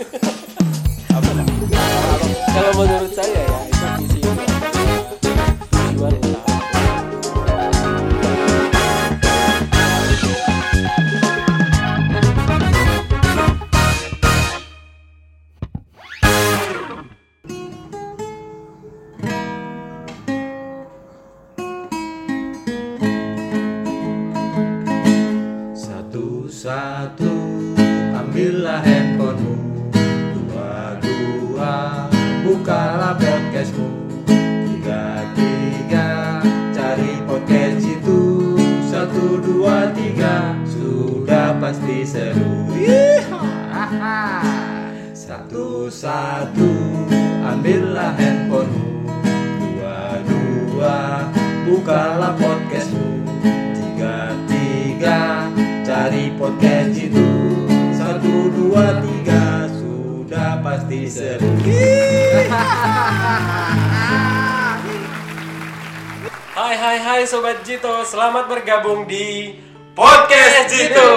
Apa? Kalau menurut saya pasti seru. Satu-satu ambillah handphonemu Dua-dua bukalah podcastmu Tiga-tiga cari podcast itu. Satu, dua, tiga Sudah pasti seru. Hai hai hai sobat Jito, selamat bergabung di Podcast Jito.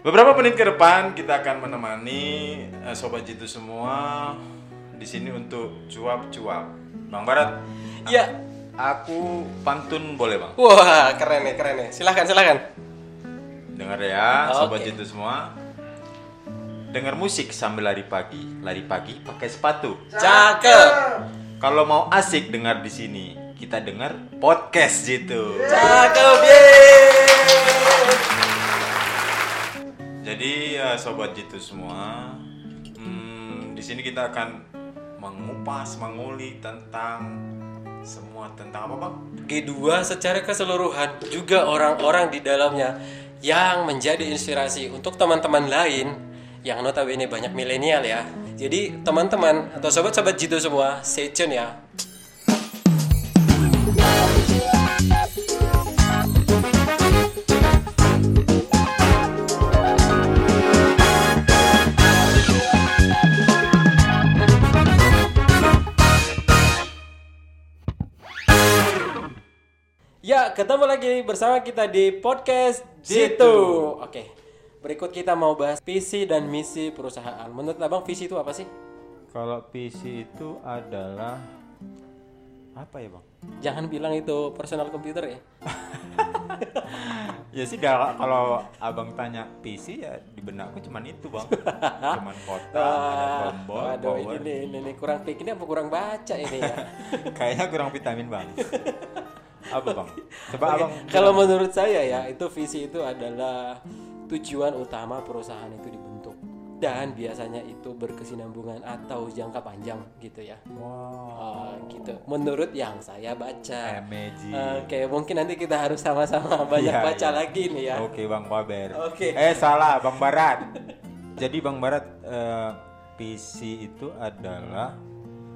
Beberapa menit ke depan kita akan menemani eh, Sobat Jitu semua di sini untuk cuap-cuap Bang Barat, Ya, aku pantun boleh bang? wah keren nih keren nih. Silahkan silahkan. Dengar ya, sobat. Jitu semua Dengar musik sambil lari pagi Lari pagi pakai sepatu Cakep. Kalau mau asik dengar di sini, kita dengar podcast gitu. Cakep yeay. Ya sobat jitu semua, hmm, di sini kita akan mengupas, menguli tentang semua tentang apa bang? G2 secara keseluruhan juga orang-orang di dalamnya yang menjadi inspirasi untuk teman-teman lain yang notabene banyak milenial ya. Jadi teman-teman atau sobat-sobat Jitu semua, stay tune ya. Ketemu lagi bersama kita di podcast Jitu. Oke, berikut kita mau bahas visi dan misi perusahaan. Menurut abang visi itu apa sih? Kalau PC itu adalah apa ya bang? Jangan bilang itu personal komputer ya. Ya sih kalau abang tanya PC ya di benakku cuman itu bang, cuman kotak, ada tombol, Ah, Waduh, power. ini, ini, ini kurang pik ini apa kurang baca ini ya? Kayaknya kurang vitamin bang. Apa bang? Coba Oke, abang. Kalau menurut saya ya, itu visi itu adalah tujuan utama perusahaan itu dibentuk dan biasanya itu berkesinambungan atau jangka panjang gitu ya. Wow. Oh, gitu. Menurut yang saya baca. Amazing. Oke, mungkin nanti kita harus sama-sama banyak Iya, baca iya. lagi nih ya. Oke Bang Paber. Oke. Eh salah Bang Barat. Jadi Bang Barat eh, PC itu adalah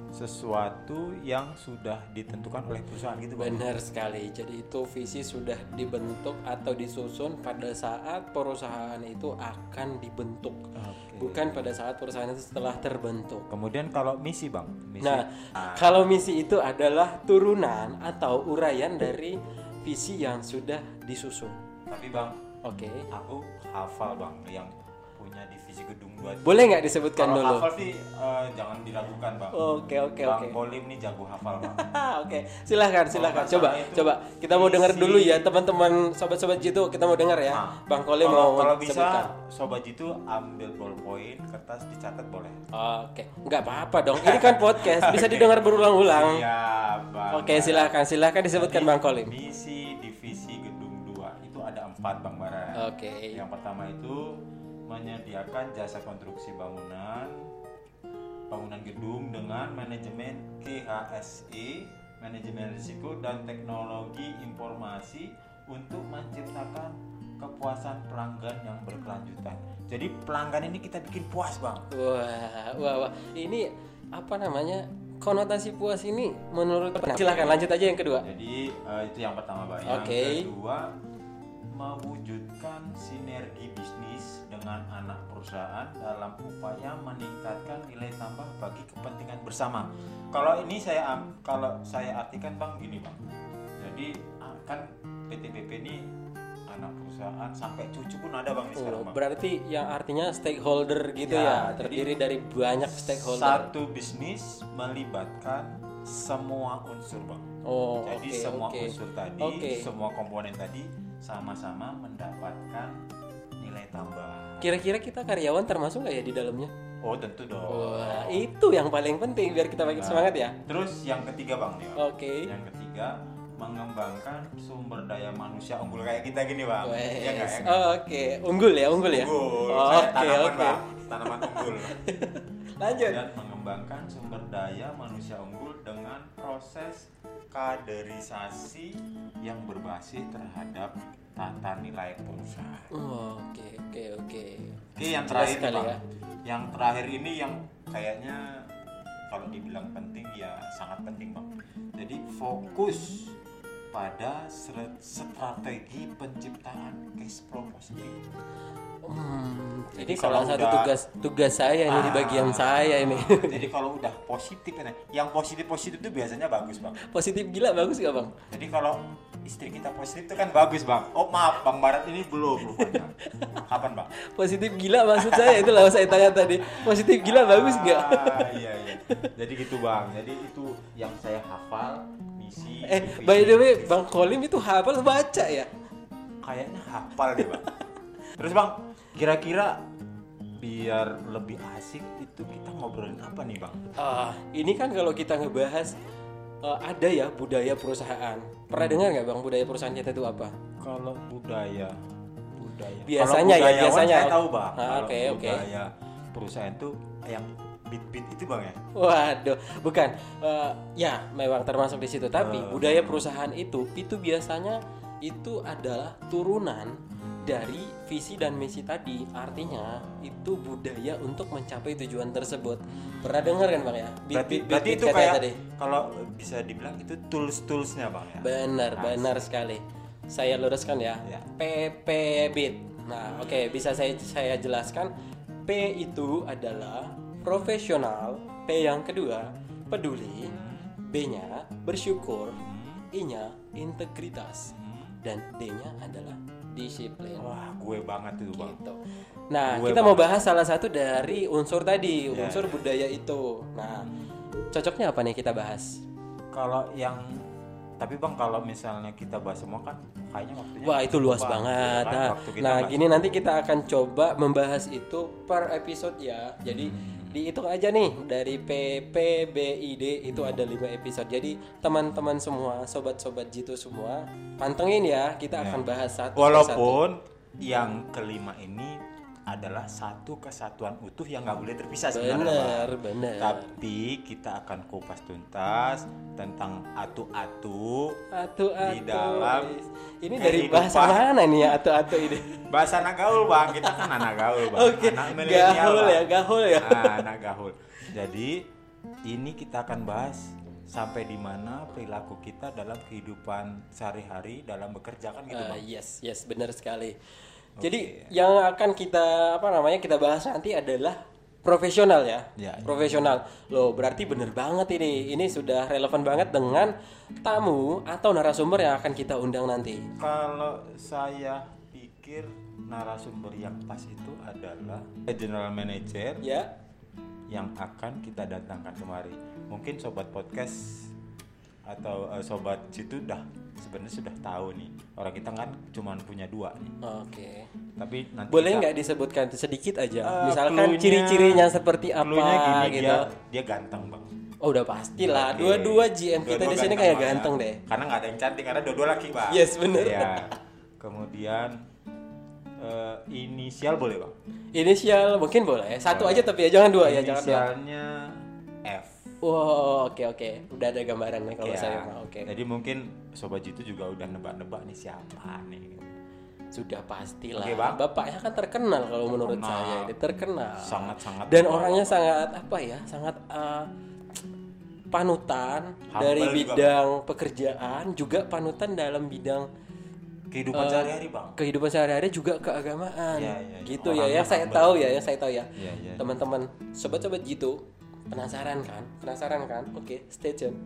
sesuatu yang sudah ditentukan oleh perusahaan gitu Bang. Benar sekali. Jadi itu visi sudah dibentuk atau disusun pada saat perusahaan itu akan dibentuk. Oke. Bukan pada saat perusahaan itu setelah terbentuk. Kemudian kalau misi Bang, misi. Nah, kalau misi itu adalah turunan atau uraian dari visi yang sudah disusun. Tapi Bang, Oke. aku hafal Bang yang punya divisi gedung 2. Boleh nggak disebutkan Kalau dulu? hafal sih eh, jangan diragukan Bang. Oke, oke, Bang oke. Kolim nih jago hafal Bang. Oke, silahkan, silahkan. Kalau Coba, coba. Kita mau dengar dulu ya, teman-teman, sobat-sobat Jitu. Kita mau dengar ya. Nah, Bang kalau, mau kalau bisa sebutkan. sobat itu ambil ballpoint kertas dicatat boleh Oke, nggak apa-apa dong. Ini kan podcast, bisa didengar berulang-ulang. iya bang Oke, silahkan, silahkan disebutkan Bang Kolim. misi divisi gedung 2 itu ada empat bang Bara Oke. yang pertama itu menyediakan jasa konstruksi bangunan bangunan gedung dengan manajemen KHSI manajemen risiko dan teknologi informasi untuk menciptakan kepuasan pelanggan yang berkelanjutan jadi pelanggan ini kita bikin puas bang Wah, wah, wah. Ini apa namanya? Konotasi puas ini menurut silahkan lanjut aja yang kedua. Jadi eh, itu yang pertama. Yang Oke. kedua mewujudkan sinergi bisnis dengan anak perusahaan dalam upaya meningkatkan nilai tambah bagi kepentingan bersama. Kalau ini saya kalau saya artikan Bang gini Bang. Jadi ah, kan PT PP ini anak perusahaan sampai cucu pun ada bang di sekarang Oh, bang. berarti yang artinya stakeholder gitu Ya, ya, terdiri dari banyak stakeholder. Satu bisnis melibatkan semua unsur bang. Oh, Jadi oke, semua oke. unsur tadi, Oke. semua komponen tadi sama-sama mendapatkan nilai tambah. Kira-kira kita karyawan termasuk nggak ya di dalamnya? Oh tentu dong. Wah, itu yang paling penting biar kita makin semangat ya. Terus yang ketiga bang. Oke. Yang ketiga mengembangkan sumber daya manusia unggul kayak kita gini bang. Wes. Iya ya? Oh, Oke, unggul ya, unggul ya. Unggul. Oh, Kayak Oke, tanaman oke. bang. Tanaman unggul. Lanjut. Dan mengembangkan sumber daya manusia unggul dengan proses kaderisasi yang berbasis terhadap tata nilai perusahaan. Oh, Oke, oke, oke. Oke, yang terakhir Bang. ya. Yang terakhir ini yang kayaknya kalau dibilang penting ya sangat penting, Bang. Jadi fokus pada strategi penciptaan cash flow positif. Hmm, Jadi salah satu udah- tugas tugas saya nih di Ah. bagian saya ini. Jadi kalau udah positif ini, yang positif-positif itu biasanya bagus, Bang. Positif gila bagus gak bang? Jadi kalau istri kita positif itu kan bagus, Bang. Oh, maaf, Bang Barat ini belum rupanya. Kapan, Bang? Positif gila maksud saya itu lah saya tanya tadi. Positif gila bagus nggak? Ah, iya iya. Jadi gitu bang. Jadi itu yang saya hafal misi. Eh, by the way, misi. Bang Kolim itu hafal baca ya? kayaknya hafal deh bang. Terus bang, kira-kira biar lebih asik itu kita ngobrolin apa nih bang? Ah, ini kan kalau kita ngebahas eh, ada ya budaya perusahaan. Pernah dengar nggak bang budaya perusahaan kita itu apa? Kalau budaya, budaya. Biasanya ya, biasanya. Saya tahu bang. Ah, oke, oke. budaya perusahaan tuh yang beat-beat itu bang ya. Waduh, bukan. Eh, ya, memang termasuk di situ. Tapi Eh. budaya perusahaan itu itu biasanya itu adalah turunan dari visi dan misi tadi. Artinya itu budaya untuk mencapai tujuan tersebut. Pernah dengar kan bang ya? Beat, Berarti, beat, berarti beat itu kayak tadi. kalau bisa dibilang itu tools-toolsnya bang ya. Benar, benar sekali. Saya luruskan ya. Ya. PP bit. Nah, oke, bisa saya saya jelaskan. P itu adalah profesional, P yang kedua peduli, B-nya bersyukur, I-nya integritas, dan D-nya adalah disiplin. Wah, gue banget itu bang. Gitu. Nah, Gue kita mau bahas salah satu dari unsur tadi, Ya, unsur budaya itu. Nah, cocoknya apa nih kita bahas? Kalau yang tapi bang kalau misalnya kita bahas semua kan kayaknya waktunya Wah itu luas Bang. banget. Nah, nah gini nanti kita akan coba membahas itu per episode ya. Jadi Hmm. Dihitung aja nih dari PPBID itu ada 5 episode. Jadi teman-teman semua, sobat-sobat Jitu semua, pantengin ya. Kita akan bahas satu. Walaupun yang kelima ini adalah satu kesatuan utuh yang nggak boleh terpisah sebenarnya. Bener, Bang. bener. Tapi kita akan kupas tuntas tentang atu-atu Atu atu. Di dalam ini dari bahasa mana nih ya atu atu ini? bahasa anak gaul bang. Kita kan anak gaul bang. Oke, Anak milenial, gahul Bang. ya, gahul ya. Ah, anak gaul. Jadi ini kita akan bahas sampai di mana perilaku kita dalam kehidupan sehari-hari dalam bekerja kan gitu Ah, bang. yes, yes, benar sekali. Jadi yang akan kita apa namanya kita bahas nanti adalah profesional ya. Ya, ya. profesional. Loh, berarti bener banget ini. Ini sudah relevan banget dengan tamu atau narasumber yang akan kita undang nanti. Kalau saya pikir narasumber yang pas itu adalah general manager Ya. yang akan kita datangkan kemari. Mungkin sobat podcast atau eh, sobat situ dah sebenarnya sudah tahu nih. Orang kita kan cuma punya dua nih. Oke. Tapi nanti Boleh kita- nggak disebutkan sedikit aja? Eh, Misalkan ciri-cirinya seperti apa gini, gitu. Dia, dia ganteng bang. Oh, udah pastilah. Oke. Dua-dua GM kita Dua-dua di sini kayak ya. ganteng deh. Karena nggak ada yang cantik karena dua-dua laki bang. Yes, bener. Ya. Kemudian eh, inisial boleh bang. Inisial mungkin boleh. Satu aja tapi ya jangan dua ya, jangan dua. Inisialnya F. Wow, oke oke. Udah ada gambaran nih kalau Ya. saya mah. Oke. Jadi mungkin sobat Jitu juga udah nebak-nebak nih siapa nih. Sudah pastilah. Oke, Bang. Bapaknya kan terkenal kalau menurut saya. Ini terkenal. Sangat-sangat Dan terkenal. orangnya sangat apa ya? Sangat eh, panutan Humble dari juga, bidang pekerjaan, juga panutan dalam bidang Kehidupan Eh, sehari-hari bang. kehidupan sehari-hari juga keagamaan. Iya, iya, iya. Gitu ya. Orangnya Yang saya tahu ya, yang saya tahu ya. Iya, iya. Teman-teman, sobat-sobat gitu, penasaran kan? Penasaran kan? Oke, stay tune.